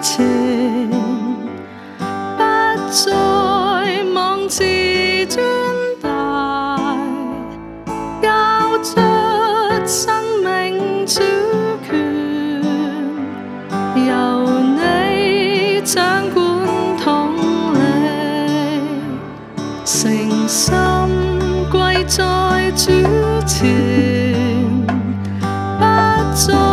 情不再，妄自尊大，交出生命主权，由你掌管统领，诚心跪在主前，不再。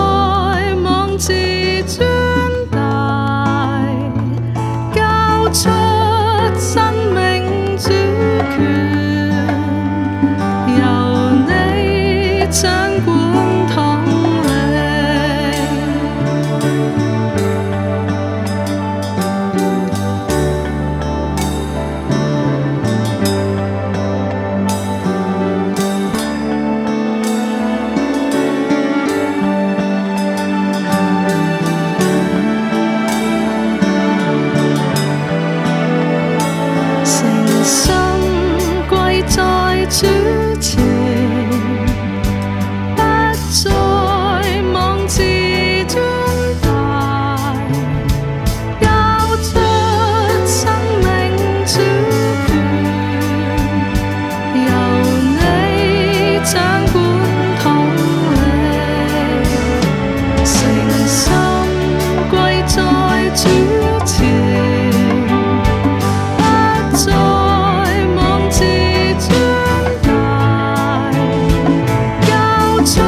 出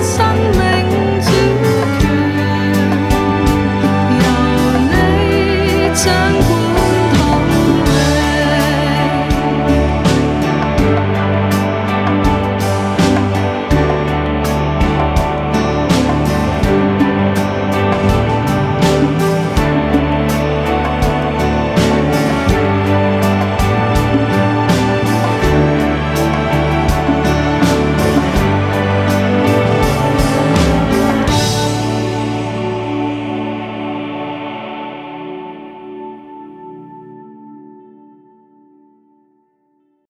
生命主权，由你掌